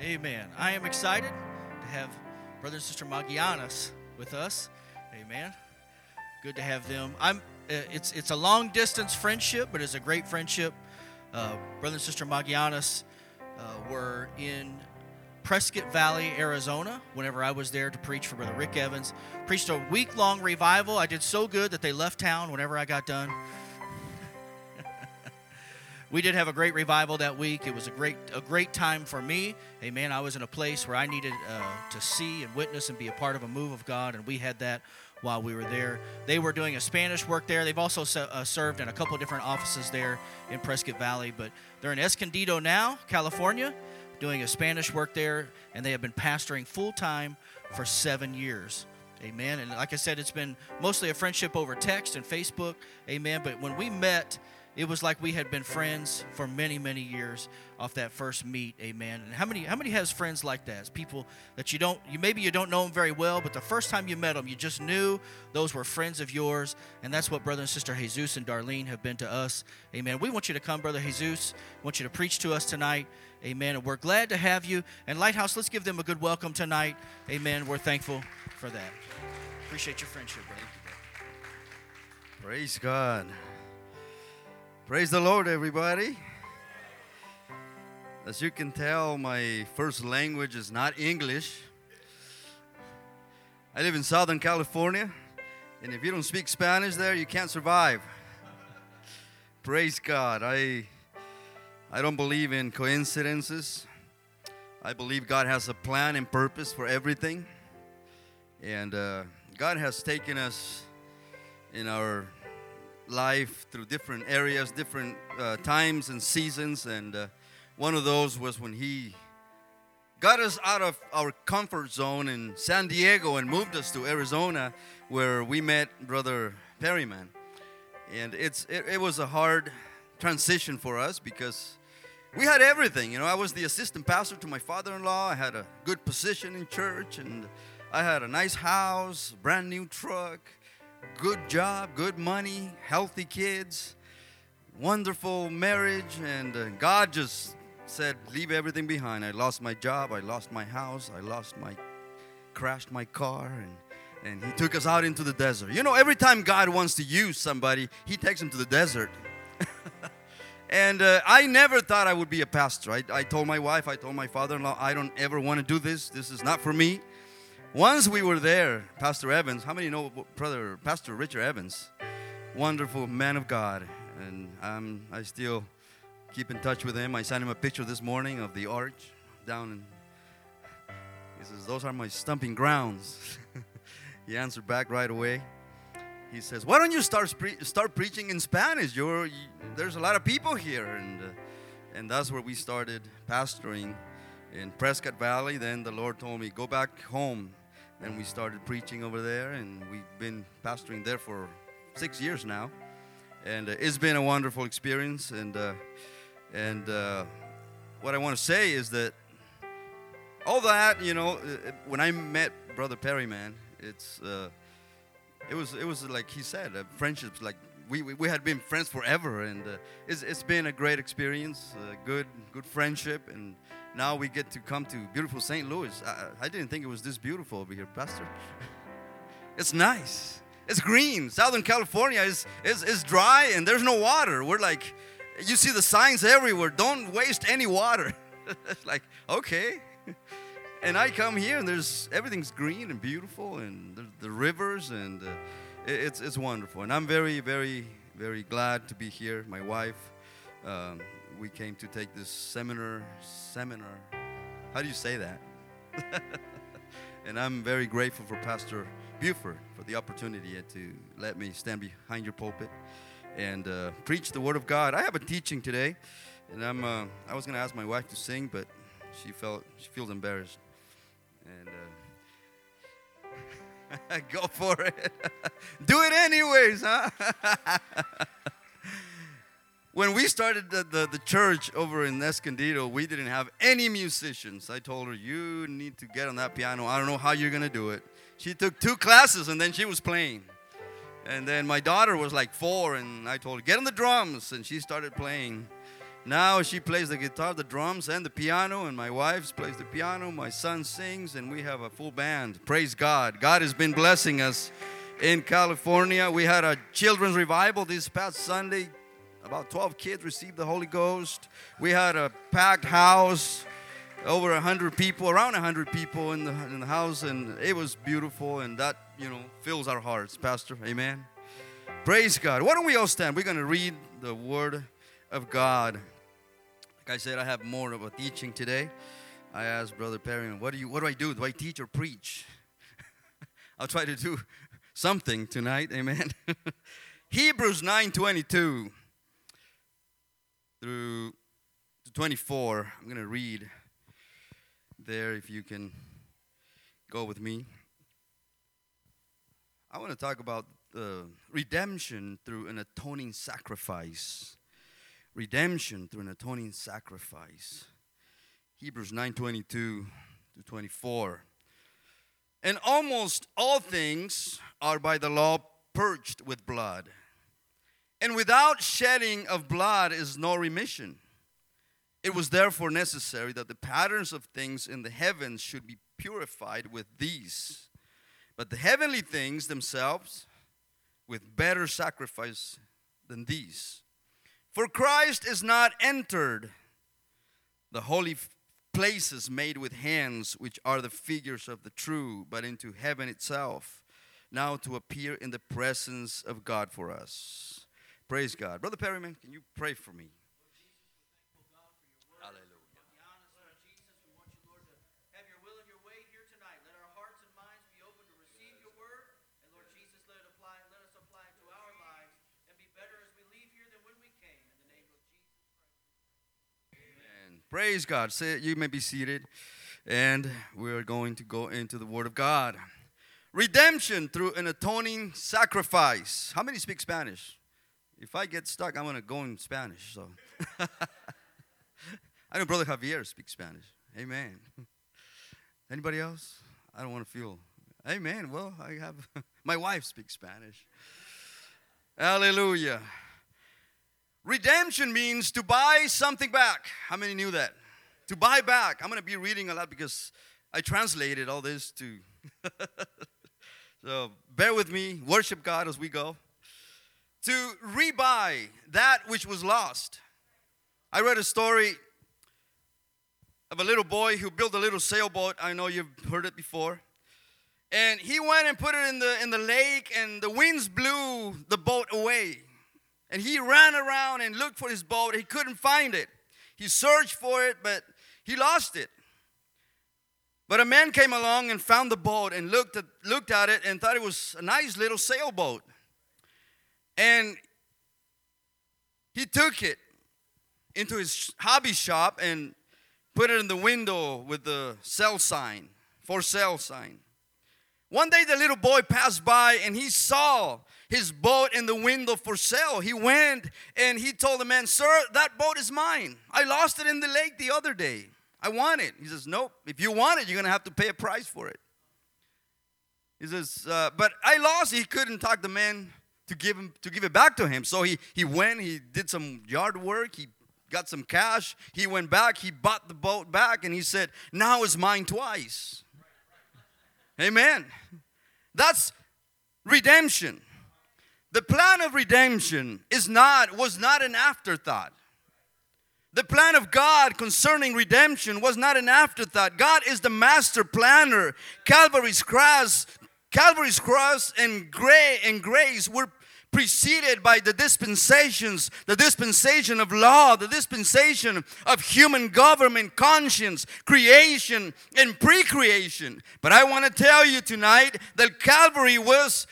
Amen. I am excited to have brother and sister Magianas with us. Amen. Good to have them. I'm. Uh, it's it's a long distance friendship, but it's a great friendship. Uh, brother and sister Magianas uh, were in Prescott Valley, Arizona. Whenever I was there to preach for brother Rick Evans, preached a week long revival. I did so good that they left town whenever I got done we did have a great revival that week. It was a great a great time for me. Amen. I was in a place where I needed uh, to see and witness and be a part of a move of God, and we had that while we were there. They were doing a Spanish work there. They've also uh, served in a couple different offices there in Prescott Valley, but they're in Escondido now, California, doing a Spanish work there, and they have been pastoring full time for seven years. Amen. And like I said, it's been mostly a friendship over text and Facebook. Amen. But when we met, it was like we had been friends for many many years off that first meet amen. And how many how many has friends like that? It's people that you don't you maybe you don't know them very well but the first time you met them you just knew those were friends of yours and that's what brother and sister jesus and darlene have been to us amen. We want you to come brother jesus. We want you to preach to us tonight amen and we're glad to have you. And lighthouse let's give them a good welcome tonight amen. We're thankful for that. Appreciate your friendship brother. Praise god Praise the Lord, everybody. As you can tell, my first language is not English. I live in Southern California, and if you don't speak Spanish there, you can't survive. Praise God. I, I don't believe in coincidences. I believe God has a plan and purpose for everything. And uh, God has taken us in our life through different areas, different uh, times and seasons. And uh, one of those was when He got us out of our comfort zone in San Diego and moved us to Arizona, where we met Brother Perryman. And it's it, it was a hard transition for us because we had everything. You know, I was the assistant pastor to my father-in-law. I had a good position in church, and I had a nice house, brand new truck good job, good money, healthy kids, wonderful marriage, and uh, God just said, Leave everything behind. I lost my job, I lost my house, I lost my, crashed my car, and and he took us out into the desert. You know, every time God wants to use somebody, he takes them to the desert. and uh, I never thought I would be a pastor. I, I told my wife, I told my father in law, I don't ever want to do this. This is not for me. Once we were there, Pastor Evans, how many know brother Pastor Richard Evans? Wonderful man of God. And um, I still keep in touch with him. I sent him a picture this morning of the arch down in he says, Those are my stumping grounds. he answered back right away. He says, Why don't you start, pre- start preaching in Spanish? You're, you, there's a lot of people here. And, uh, and that's where we started pastoring in Prescott Valley. Then the Lord told me, Go back home and we started preaching over there, and we've been pastoring there for six years now. And uh, it's been a wonderful experience. And uh, and uh, what I want to say is that all that, you know, uh, when I met Brother Perryman, it's uh, it was it was like he said, uh, friendships like we, we, we, had been friends forever, and uh, it's, it's been a great experience, uh, good good friendship, and now we get to come to beautiful St. Louis. I, I didn't think it was this beautiful over here, Pastor. it's nice. It's green. Southern California is, is, is dry and there's no water. We're like, you see the signs everywhere. Don't waste any water. it's like, okay. And I come here and there's everything's green and beautiful and the, the rivers and uh, it, it's, it's wonderful. And I'm very, very, very glad to be here. My wife, um, we came to take this seminar. Seminar. How do you say that? and I'm very grateful for Pastor Buford for the opportunity to let me stand behind your pulpit and uh, preach the Word of God. I have a teaching today, and I'm. Uh, I was going to ask my wife to sing, but she felt she feels embarrassed, and. Uh, go for it. Do it anyways, huh? When we started the, the, the, church over in Escondido, we didn't have any musicians. I told her, You need to get on that piano. I don't know how you're going to do it. She took two classes and then she was playing. And then my daughter was like four, and I told her, Get on the drums. And she started playing. Now she plays the guitar, the drums, and the piano, and my wife plays the piano. My son sings, and we have a full band. Praise God. God has been blessing us in California. We had a children's revival this past Sunday. About 12 kids received the Holy Ghost. We had a packed house, over 100 people, around 100 people in the, in the house, and it was beautiful, and that, you know, fills our hearts, Pastor. Amen. Praise God. Why don't we all stand? We're going to read the Word of God. Like I said, I have more of a teaching today. I asked Brother Perry, what do you what do I do? Do I teach or preach? I'll try to do something tonight. Amen. Hebrews 9:22 through to 24. I'm going to read there if you can go with me. I want to talk about the redemption through an atoning sacrifice. Redemption through an atoning sacrifice. Hebrews 9:22 to 24. And almost all things are by the law purged with blood. And without shedding of blood is no remission. It was therefore necessary that the patterns of things in the heavens should be purified with these. But the heavenly things themselves with better sacrifice than these. For Christ is not entered the holy places made with hands, which are the figures of the true, but into heaven itself, now to appear in the presence of God for us. Praise God. Brother Perryman, can you pray for me? Praise God. Say, you may be seated, and we're going to go into the Word of God. Redemption through an atoning sacrifice. How many speak Spanish? If I get stuck, I'm going to go in Spanish. So, I know Brother Javier speaks Spanish. Amen. Anybody else? I don't want to feel. Amen. Well, I have my wife speaks Spanish. Hallelujah. Redemption means to buy something back. How many knew that? To buy back. I'm going to be reading a lot because I translated all this to. so bear with me, worship God as we go. To rebuy that which was lost. I read a story of a little boy who built a little sailboat. I know you've heard it before. And he went and put it in the in the lake and the winds blew the boat away. And he ran around and looked for his boat. He couldn't find it. He searched for it, but he lost it. But a man came along and found the boat and looked at, looked at it and thought it was a nice little sailboat. And he took it into his hobby shop and put it in the window with the sell sign, for sale sign. One day the little boy passed by and he saw his boat in the window for sale. He went and he told the man, Sir, that boat is mine. I lost it in the lake the other day. I want it. He says, Nope. If you want it, you're going to have to pay a price for it. He says, uh, But I lost. He couldn't talk the man to give him to give it back to him. So he, he went, he did some yard work, he got some cash, he went back, he bought the boat back, and he said, Now it's mine twice. Amen. That's redemption. The plan of redemption is not was not an afterthought. The plan of God concerning redemption was not an afterthought. God is the master planner. Calvary's cross, Calvary's cross and gray and grace were preceded by the dispensations, the dispensation of law, the dispensation of human government, conscience, creation, and pre-creation. But I want to tell you tonight that Calvary was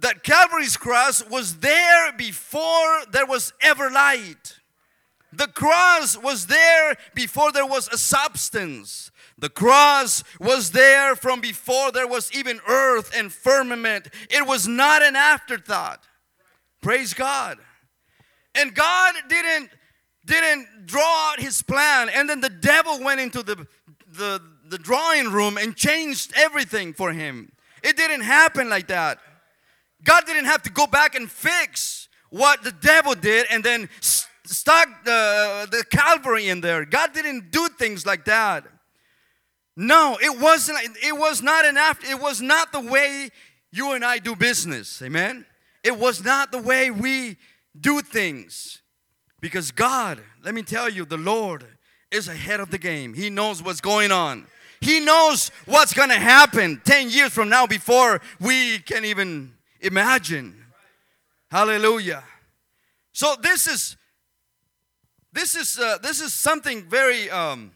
that Calvary's cross was there before there was ever light. The cross was there before there was a substance. The cross was there from before there was even earth and firmament. It was not an afterthought. Praise God. And God didn't didn't draw out his plan and then the devil went into the the the drawing room and changed everything for him. It didn't happen like that. God didn't have to go back and fix what the devil did and then stuck the, the Calvary in there. God didn't do things like that. No, it wasn't. It was not an after. It was not the way you and I do business. Amen. It was not the way we do things. Because God, let me tell you, the Lord is ahead of the game. He knows what's going on. He knows what's going to happen 10 years from now before we can even imagine. Hallelujah. So this is this is uh, this is something very um,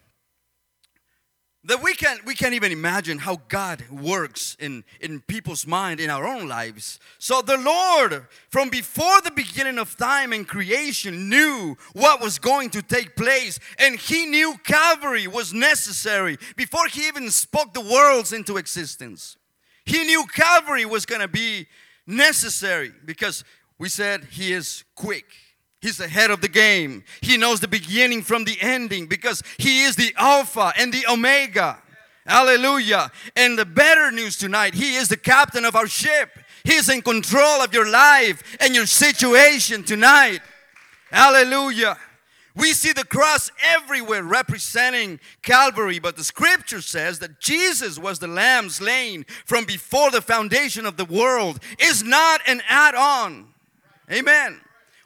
that we can't, we can't even imagine how God works in in people's mind in our own lives. So the Lord from before the beginning of time and creation knew what was going to take place and he knew Calvary was necessary before he even spoke the worlds into existence. He knew Calvary was going to be necessary because we said he is quick. He's ahead of the game. He knows the beginning from the ending because He is the Alpha and the Omega. Hallelujah. And the better news tonight, He is the captain of our ship. He's in control of your life and your situation tonight. Hallelujah. We see the cross everywhere representing Calvary, but the scripture says that Jesus was the lamb slain from before the foundation of the world. Is not an add on. Amen.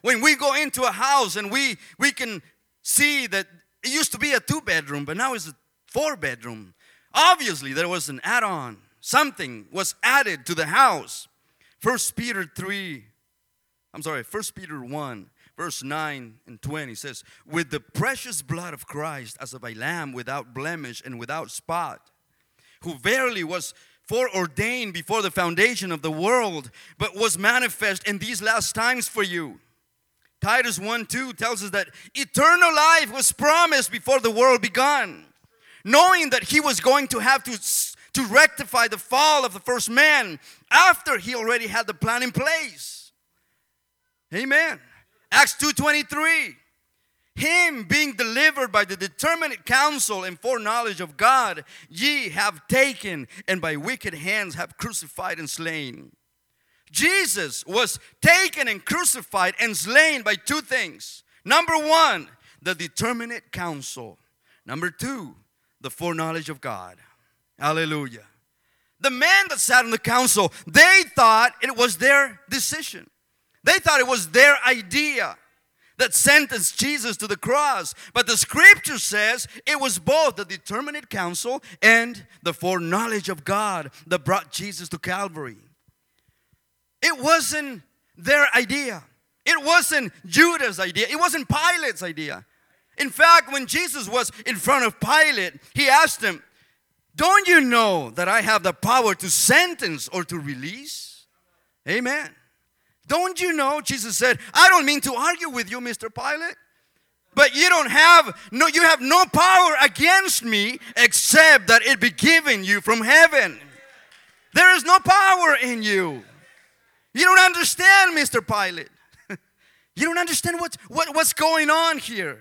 When we go into a house and we, we can see that it used to be a two bedroom, but now it's a four bedroom. Obviously, there was an add on. Something was added to the house. First Peter 3, I'm sorry, First Peter 1, verse 9 and 20 says, With the precious blood of Christ as of a lamb without blemish and without spot, who verily was foreordained before the foundation of the world, but was manifest in these last times for you Titus 1 2 tells us that eternal life was promised before the world began, knowing that he was going to have to, to rectify the fall of the first man after he already had the plan in place. Amen. Acts 2:23 him being delivered by the determinate counsel and foreknowledge of God, ye have taken and by wicked hands have crucified and slain. Jesus was taken and crucified and slain by two things. Number one, the determinate counsel. Number two, the foreknowledge of God. Hallelujah. The men that sat on the council, they thought it was their decision. They thought it was their idea that sentenced Jesus to the cross. But the scripture says it was both the determinate counsel and the foreknowledge of God that brought Jesus to Calvary. It wasn't their idea. It wasn't Judas' idea. It wasn't Pilate's idea. In fact, when Jesus was in front of Pilate, he asked him, Don't you know that I have the power to sentence or to release? Amen. Don't you know? Jesus said, I don't mean to argue with you, Mr. Pilate. But you don't have no you have no power against me except that it be given you from heaven. There is no power in you. You don't understand, Mr. Pilate. you don't understand what's, what, what's going on here.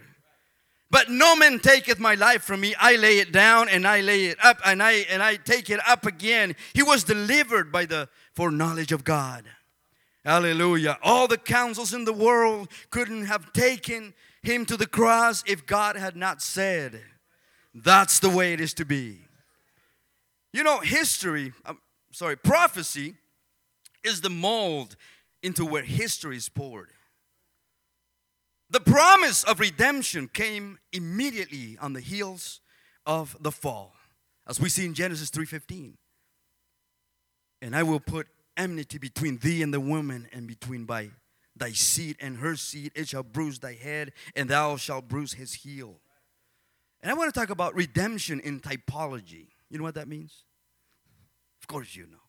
But no man taketh my life from me. I lay it down and I lay it up and I and I take it up again. He was delivered by the foreknowledge of God. Hallelujah. All the councils in the world couldn't have taken him to the cross if God had not said, That's the way it is to be. You know, history, I'm sorry, prophecy is the mold into where history is poured. The promise of redemption came immediately on the heels of the fall, as we see in Genesis 3:15. And I will put enmity between thee and the woman, and between by thy seed and her seed. It shall bruise thy head, and thou shalt bruise his heel. And I want to talk about redemption in typology. You know what that means? Of course, you know.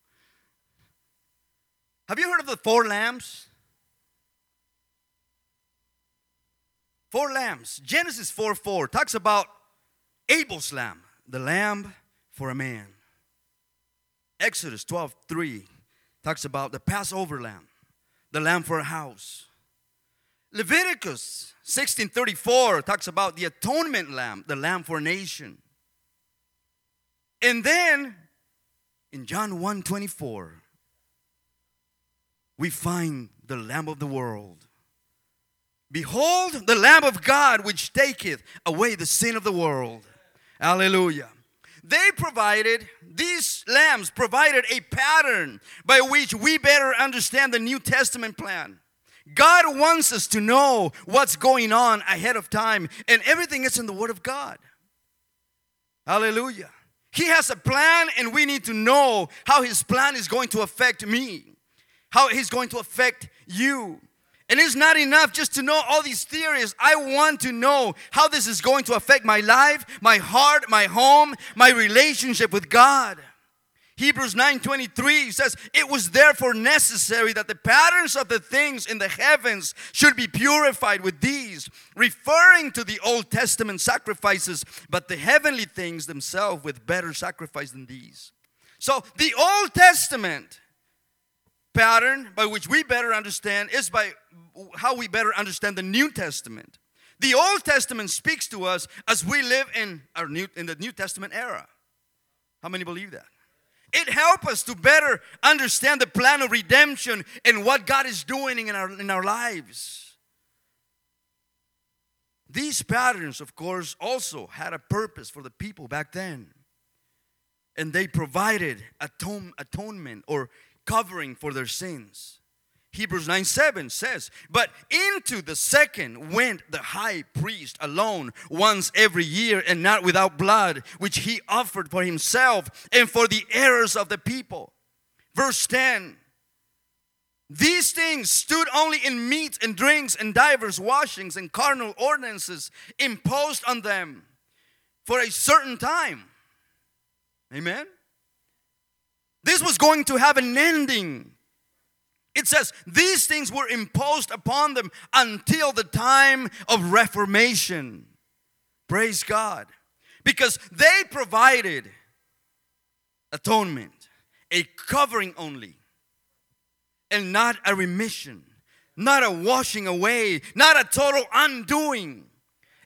Have you heard of the four lambs? Four lambs. Genesis 4 4 talks about Abel's lamb, the lamb for a man. Exodus 12 3 talks about the Passover lamb, the lamb for a house. Leviticus 16:34 talks about the atonement lamb, the lamb for a nation. And then in John 1:24 we find the Lamb of the world Behold the Lamb of God which taketh away the sin of the world. Hallelujah. They provided, these lambs provided a pattern by which we better understand the New Testament plan. God wants us to know what's going on ahead of time, and everything is in the Word of God. Hallelujah. He has a plan, and we need to know how His plan is going to affect me, how He's going to affect you. And it's not enough just to know all these theories. I want to know how this is going to affect my life, my heart, my home, my relationship with God. Hebrews 9:23 says, "It was therefore necessary that the patterns of the things in the heavens should be purified with these, referring to the Old Testament sacrifices, but the heavenly things themselves with better sacrifice than these." So, the Old Testament pattern by which we better understand is by how we better understand the New Testament. The Old Testament speaks to us as we live in our new in the New Testament era. How many believe that? It helps us to better understand the plan of redemption and what God is doing in our, in our lives. These patterns, of course, also had a purpose for the people back then. And they provided atone, atonement or covering for their sins. Hebrews 9 7 says, But into the second went the high priest alone once every year and not without blood, which he offered for himself and for the errors of the people. Verse 10 These things stood only in meats and drinks and divers washings and carnal ordinances imposed on them for a certain time. Amen. This was going to have an ending. It says, These things were imposed upon them until the time of Reformation. Praise God. Because they provided atonement, a covering only, and not a remission, not a washing away, not a total undoing.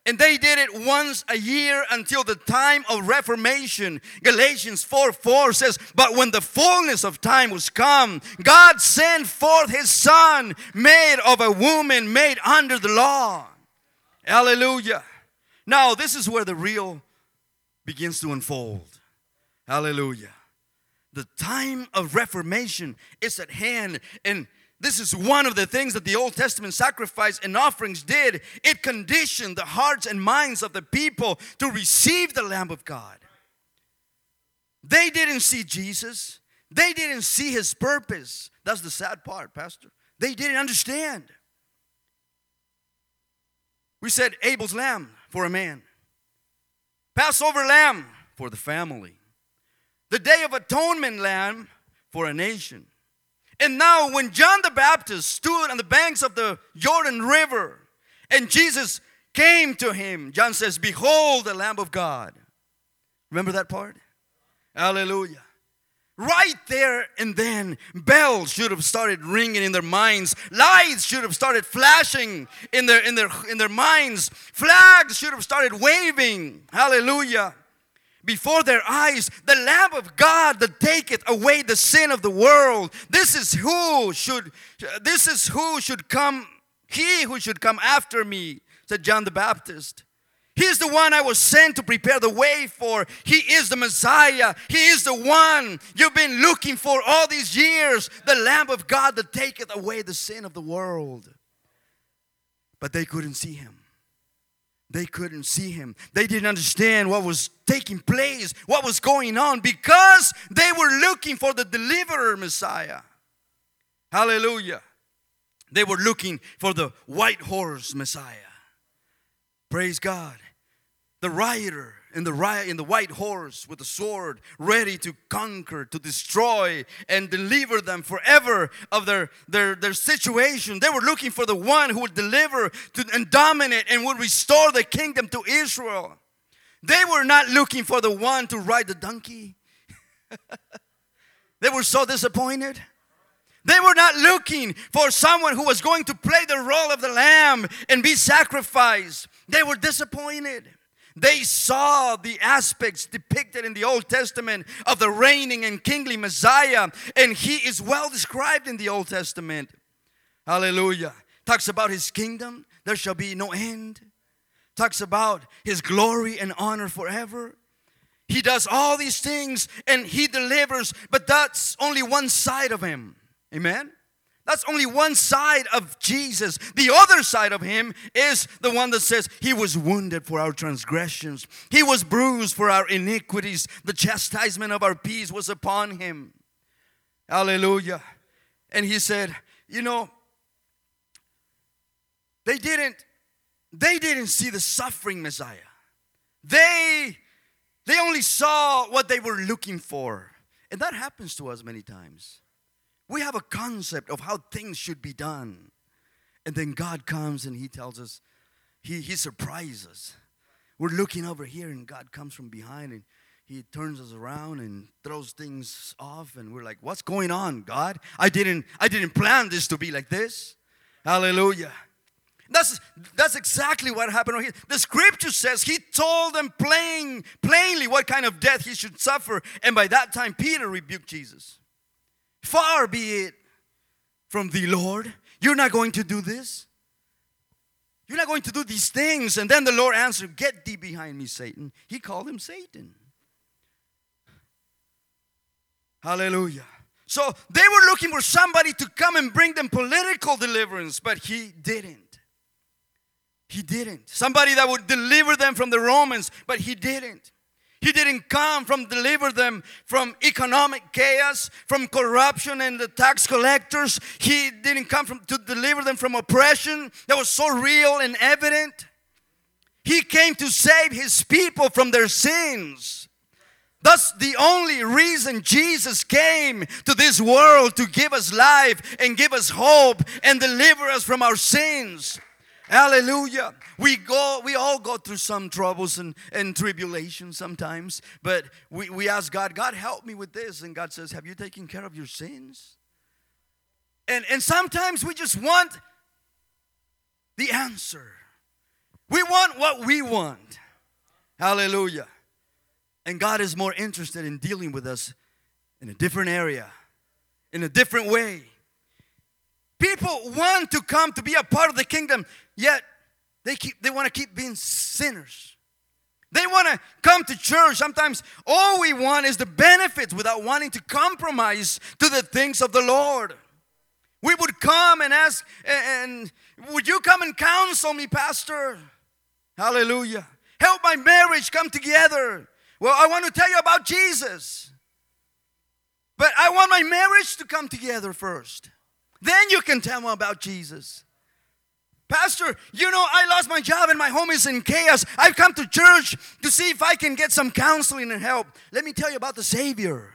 And they did it once a year until the time of Reformation. Galatians 4 4 says, But when the fullness of time was come, God sent forth his Son, made of a woman, made under the law. Hallelujah. Now, this is where the real begins to unfold. Hallelujah. The time of Reformation is at hand, and this is one of the things that the Old Testament sacrifice and offerings did. It conditioned the hearts and minds of the people to receive the Lamb of God. They didn't see Jesus, they didn't see his purpose. That's the sad part, Pastor. They didn't understand. We said Abel's lamb for a man, Passover lamb for the family, the Day of Atonement lamb for a nation. And now, when John the Baptist stood on the banks of the Jordan River and Jesus came to him, John says, Behold the Lamb of God. Remember that part? Hallelujah. Right there and then, bells should have started ringing in their minds. Lights should have started flashing in their, in their, in their minds. Flags should have started waving. Hallelujah before their eyes the lamb of god that taketh away the sin of the world this is who should this is who should come he who should come after me said john the baptist he is the one I was sent to prepare the way for. He is the Messiah. He is the one you've been looking for all these years. The Lamb of God that taketh away the sin of the world. But they couldn't see him. They couldn't see him. They didn't understand what was taking place, what was going on, because they were looking for the deliverer Messiah. Hallelujah. They were looking for the white horse Messiah. Praise God. The rider in the, in the white horse with the sword, ready to conquer, to destroy, and deliver them forever of their, their, their situation. They were looking for the one who would deliver to, and dominate and would restore the kingdom to Israel. They were not looking for the one to ride the donkey. they were so disappointed. They were not looking for someone who was going to play the role of the lamb and be sacrificed. They were disappointed. They saw the aspects depicted in the Old Testament of the reigning and kingly Messiah, and he is well described in the Old Testament. Hallelujah. Talks about his kingdom, there shall be no end. Talks about his glory and honor forever. He does all these things and he delivers, but that's only one side of him. Amen? That's only one side of Jesus. The other side of him is the one that says, He was wounded for our transgressions, He was bruised for our iniquities. The chastisement of our peace was upon Him. Hallelujah. And He said, You know, they didn't they didn't see the suffering Messiah. They they only saw what they were looking for. And that happens to us many times. We have a concept of how things should be done. And then God comes and He tells us, He, he surprises us. We're looking over here, and God comes from behind and He turns us around and throws things off, and we're like, What's going on, God? I didn't I didn't plan this to be like this. Hallelujah. That's, that's exactly what happened here. The scripture says he told them plain, plainly what kind of death he should suffer. And by that time, Peter rebuked Jesus. Far be it from thee, Lord. You're not going to do this. You're not going to do these things. And then the Lord answered, Get thee behind me, Satan. He called him Satan. Hallelujah. So they were looking for somebody to come and bring them political deliverance, but he didn't. He didn't. Somebody that would deliver them from the Romans, but he didn't. He didn't come from deliver them from economic chaos, from corruption and the tax collectors. He didn't come from to deliver them from oppression that was so real and evident. He came to save his people from their sins. That's the only reason Jesus came to this world to give us life and give us hope and deliver us from our sins. Hallelujah. We go, we all go through some troubles and, and tribulations sometimes, but we, we ask God, God, help me with this. And God says, Have you taken care of your sins? And, and sometimes we just want the answer. We want what we want. Hallelujah. And God is more interested in dealing with us in a different area, in a different way. People want to come to be a part of the kingdom, yet they keep they want to keep being sinners. They want to come to church. Sometimes all we want is the benefits without wanting to compromise to the things of the Lord. We would come and ask, and would you come and counsel me, Pastor? Hallelujah. Help my marriage come together. Well, I want to tell you about Jesus. But I want my marriage to come together first. Then you can tell them about Jesus. Pastor, you know, I lost my job and my home is in chaos. I've come to church to see if I can get some counseling and help. Let me tell you about the Savior.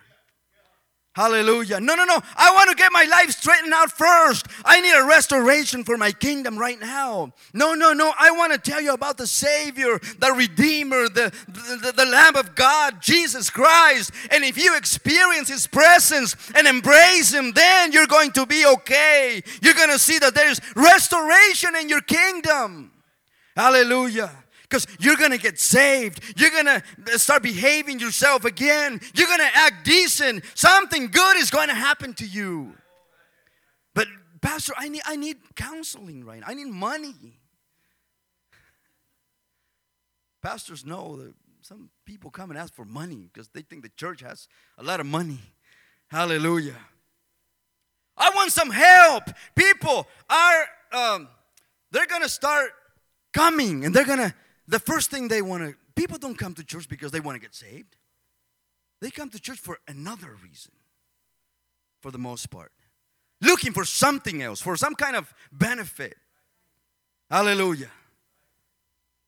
Hallelujah. No, no, no. I want to get my life straightened out first. I need a restoration for my kingdom right now. No, no, no. I want to tell you about the Savior, the Redeemer, the, the, the, Lamb of God, Jesus Christ. And if you experience His presence and embrace Him, then you're going to be okay. You're going to see that there's restoration in your kingdom. Hallelujah because you're going to get saved. You're going to start behaving yourself again. You're going to act decent. Something good is going to happen to you. But, Pastor, I need, I need counseling right now. I need money. Pastors know that some people come and ask for money because they think the church has a lot of money. Hallelujah. I want some help. People are, um, they're going to start coming and they're going to the first thing they want to, people don't come to church because they want to get saved. They come to church for another reason, for the most part. Looking for something else, for some kind of benefit. Hallelujah.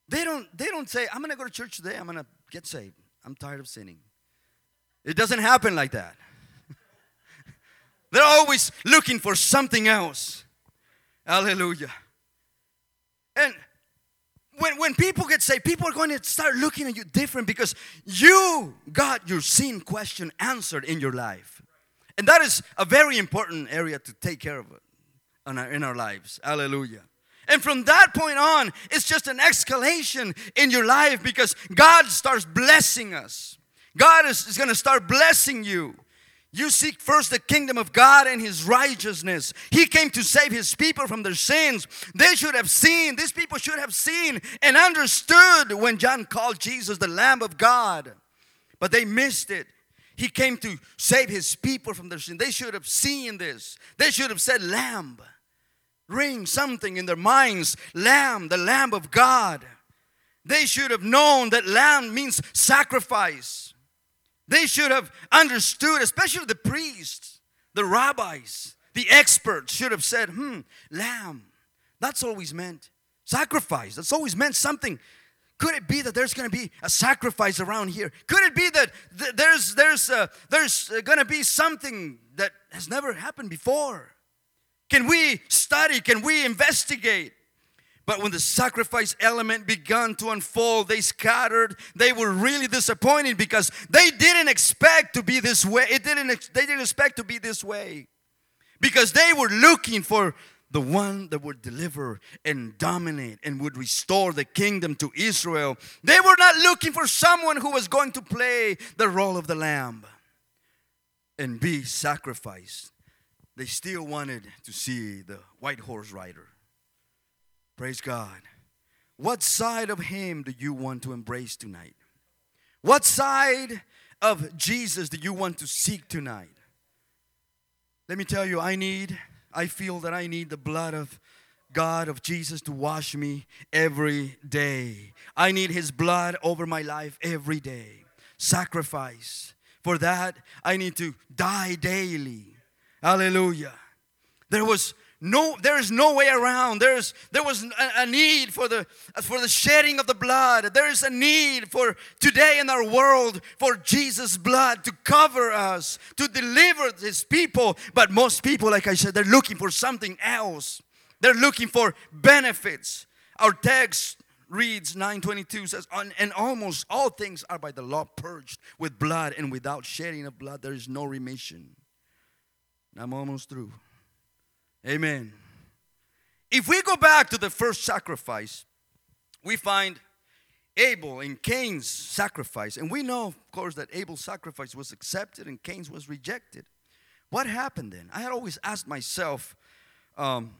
They don't, they don't say, I'm going to go to church today, I'm going to get saved. I'm tired of sinning. It doesn't happen like that. They're always looking for something else. Hallelujah. And when, when people get saved, people are going to start looking at you different because you got your sin question answered in your life. And that is a very important area to take care of in our, in our lives. Hallelujah. And from that point on, it's just an escalation in your life because God starts blessing us. God is, is going to start blessing you. You seek first the kingdom of God and his righteousness. He came to save his people from their sins. They should have seen, these people should have seen and understood when John called Jesus the Lamb of God. But they missed it. He came to save his people from their sin. They should have seen this. They should have said, Lamb. Ring something in their minds. Lamb, the Lamb of God. They should have known that lamb means sacrifice. They should have understood, especially the priests, the rabbis, the experts should have said, hmm, lamb. That's always meant sacrifice. That's always meant something. Could it be that there's going to be a sacrifice around here? Could it be that th- there's there's uh, there's uh, going to be something that has never happened before? Can we study? Can we investigate? But when the sacrifice element began to unfold, they scattered. They were really disappointed because they didn't expect to be this way. It didn't, they didn't expect to be this way. Because they were looking for the one that would deliver and dominate and would restore the kingdom to Israel. They were not looking for someone who was going to play the role of the lamb and be sacrificed. They still wanted to see the white horse rider. Praise God. What side of Him do you want to embrace tonight? What side of Jesus do you want to seek tonight? Let me tell you, I need, I feel that I need the blood of God, of Jesus, to wash me every day. I need His blood over my life every day. Sacrifice. For that, I need to die daily. Hallelujah. There was no there is no way around. There's there was a, need for the for the shedding of the blood. There is a need for today in our world for jesus blood to cover us to deliver his people. But most people like i said they're looking for something else. They're looking for benefits. Our text reads 922 says and almost all things are by the law purged with blood and without shedding of blood there is no remission. I'm almost through Amen. If we go back to the first sacrifice, we find Abel and Cain's sacrifice. And we know, of course, that Abel's sacrifice was accepted and Cain's was rejected. What happened then? I had always asked myself, um,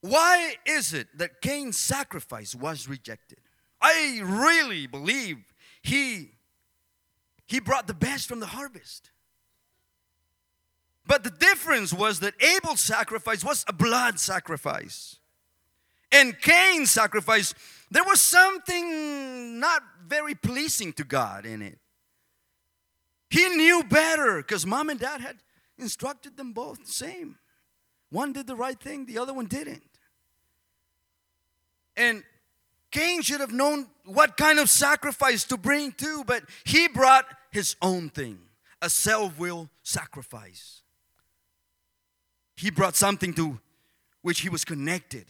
why is it that Cain's sacrifice was rejected? I really believe he, he brought the best from the harvest. But the difference was that Abel's sacrifice was a blood sacrifice. And Cain's sacrifice, there was something not very pleasing to God in it. He knew better because mom and dad had instructed them both the same. One did the right thing, the other one didn't. And Cain should have known what kind of sacrifice to bring too, but he brought his own thing a self will sacrifice he brought something to which he was connected.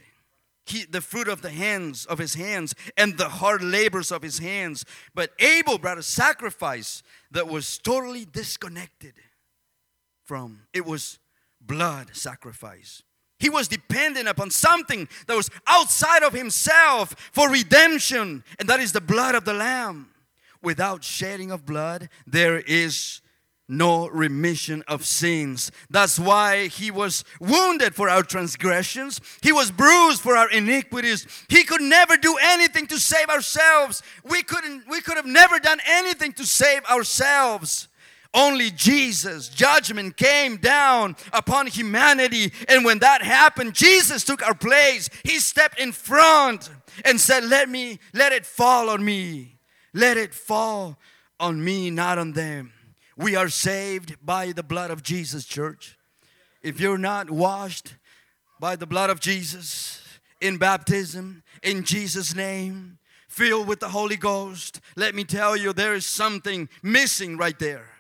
He, the fruit of the hands of his hands and the hard labors of his hands. But Abel brought a sacrifice that was totally disconnected from it was blood sacrifice. He was dependent upon something that was outside of himself for redemption, and that is the blood of the Lamb. Without shedding of blood, there is no remission of sins. That's why he was wounded for our transgressions. He was bruised for our iniquities. He could never do anything to save ourselves. We couldn't we could have never done anything to save ourselves. Only Jesus, judgment came down upon humanity. And when that happened, Jesus took our place. He stepped in front and said, Let me, let it fall on me. Let it fall on me, not on them. We are saved by the blood of Jesus, church. If you're not washed by the blood of Jesus in baptism, in Jesus' name, filled with the Holy Ghost, let me tell you, there is something missing right there.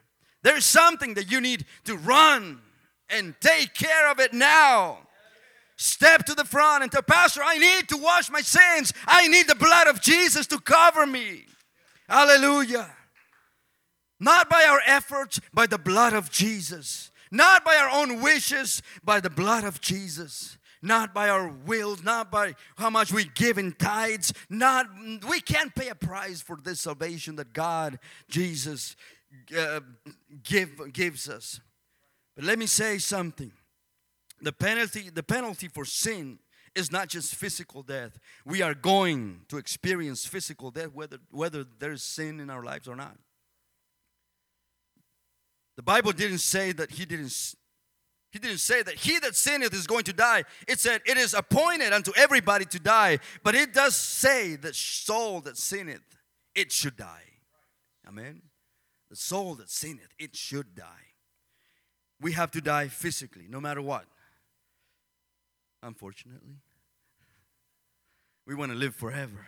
There's something that you need to run and take care of it now. Step to the front and tell, Pastor, I need to wash my sins. I need the blood of Jesus to cover me. Hallelujah. Not by our efforts, by the blood of Jesus. Not by our own wishes, by the blood of Jesus. not by our wills, not by how much we give in tithes, not we can't pay a price for this salvation that God, Jesus, uh, give, gives us. But let me say something. The penalty, the penalty for sin is not just physical death. We are going to experience physical death whether, whether there's sin in our lives or not. The Bible didn't say that he didn't he didn't say that he that sinneth is going to die. It said it is appointed unto everybody to die. But it does say that soul that sinneth, it should die. Amen. The soul that sinneth, it should die. We have to die physically, no matter what. Unfortunately. We want to live forever.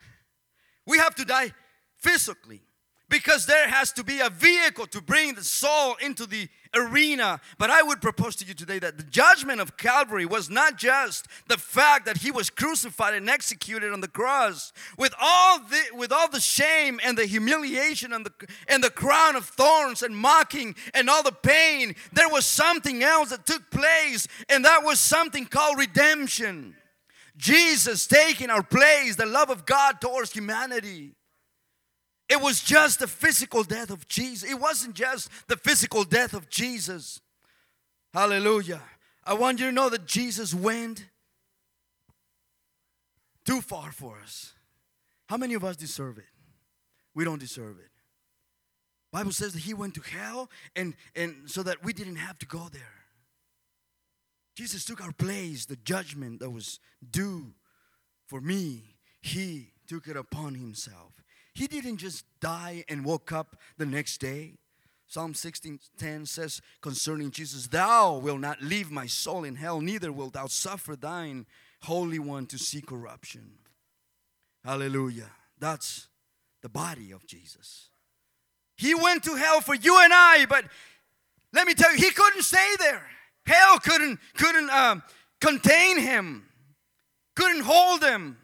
We have to die physically because there has to be a vehicle to bring the soul into the arena. But I would propose to you today that the judgment of Calvary was not just the fact that he was crucified and executed on the cross with all the with all the shame and the humiliation and the and the crown of thorns and mocking and all the pain. There was something else that took place, and that was something called redemption. Jesus taking our place, the love of God towards humanity. It was just the physical death of Jesus. It wasn't just the physical death of Jesus. Hallelujah. I want you to know that Jesus went too far for us. How many of us deserve it? We don't deserve it. Bible says that he went to hell and, and so that we didn't have to go there. Jesus took our place, the judgment that was due for me. He took it upon himself. He didn't just die and woke up the next day. Psalm 16:10 says concerning Jesus, Thou wilt not leave my soul in hell, neither wilt thou suffer thine Holy One to see corruption. Hallelujah. That's the body of Jesus. He went to hell for you and I, but let me tell you, he couldn't stay there. Hell couldn't couldn't um, contain him, couldn't hold him.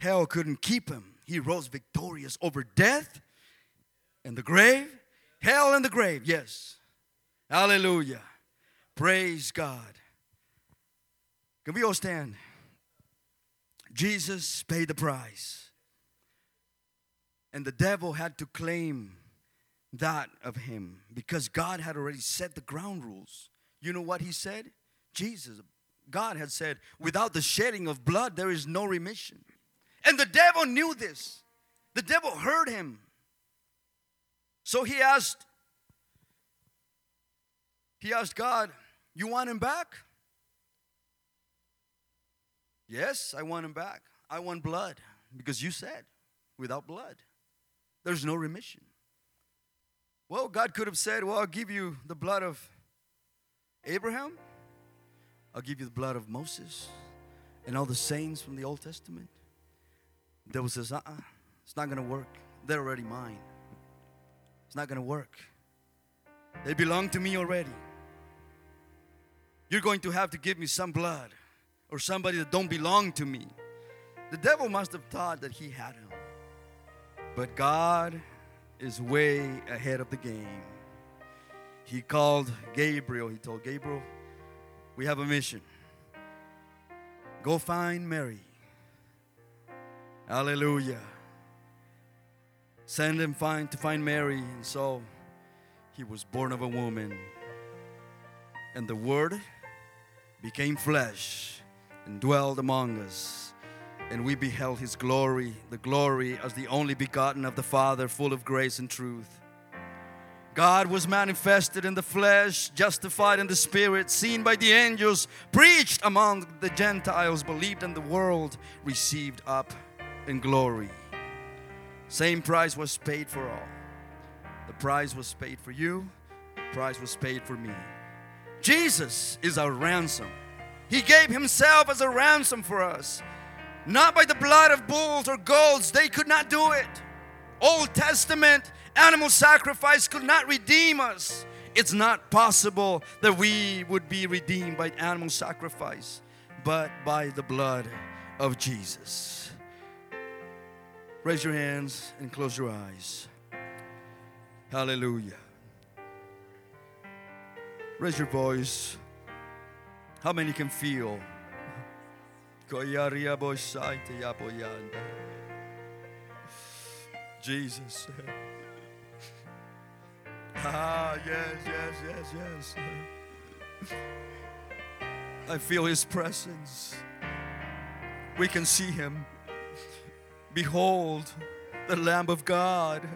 Hell couldn't keep him he rose victorious over death and the grave, hell and the grave. Yes. Hallelujah. Praise God. Can we all stand? Jesus paid the price. And the devil had to claim that of him because God had already set the ground rules. You know what he said? Jesus, God had said, without the shedding of blood, there is no remission. And the devil knew this. The devil heard him. So he asked, he asked God, You want him back? Yes, I want him back. I want blood because you said, without blood, there's no remission. Well, God could have said, Well, I'll give you the blood of Abraham, I'll give you the blood of Moses and all the saints from the Old Testament devil says, uh uh-uh, it's not going to work. They're already mine. It's not going to work. They belong to me already. You're going to have to give me some blood or somebody that don't belong to me. The devil must have thought that he had him. But God is way ahead of the game. He called Gabriel. He told Gabriel, We have a mission. Go find Mary Hallelujah. Send him find to find Mary. And so he was born of a woman. And the word became flesh and dwelled among us. And we beheld his glory, the glory as the only begotten of the Father, full of grace and truth. God was manifested in the flesh, justified in the spirit, seen by the angels, preached among the Gentiles, believed in the world, received up in glory. Same price was paid for all. The price was paid for you, the price was paid for me. Jesus is our ransom. He gave Himself as a ransom for us. Not by the blood of bulls or goats, they could not do it. Old Testament animal sacrifice could not redeem us. It's not possible that we would be redeemed by animal sacrifice, but by the blood of Jesus. Raise your hands and close your eyes. Hallelujah. Raise your voice. How many can feel? Jesus. Ah, yes, yes, yes, yes. I feel His presence. We can see Him. Behold, the Lamb of God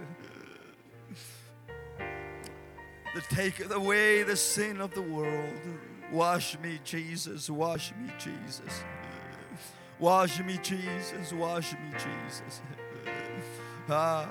that taketh away the sin of the world. Wash me, Jesus. Wash me, Jesus. Wash me, Jesus. Wash me, Jesus. Ah.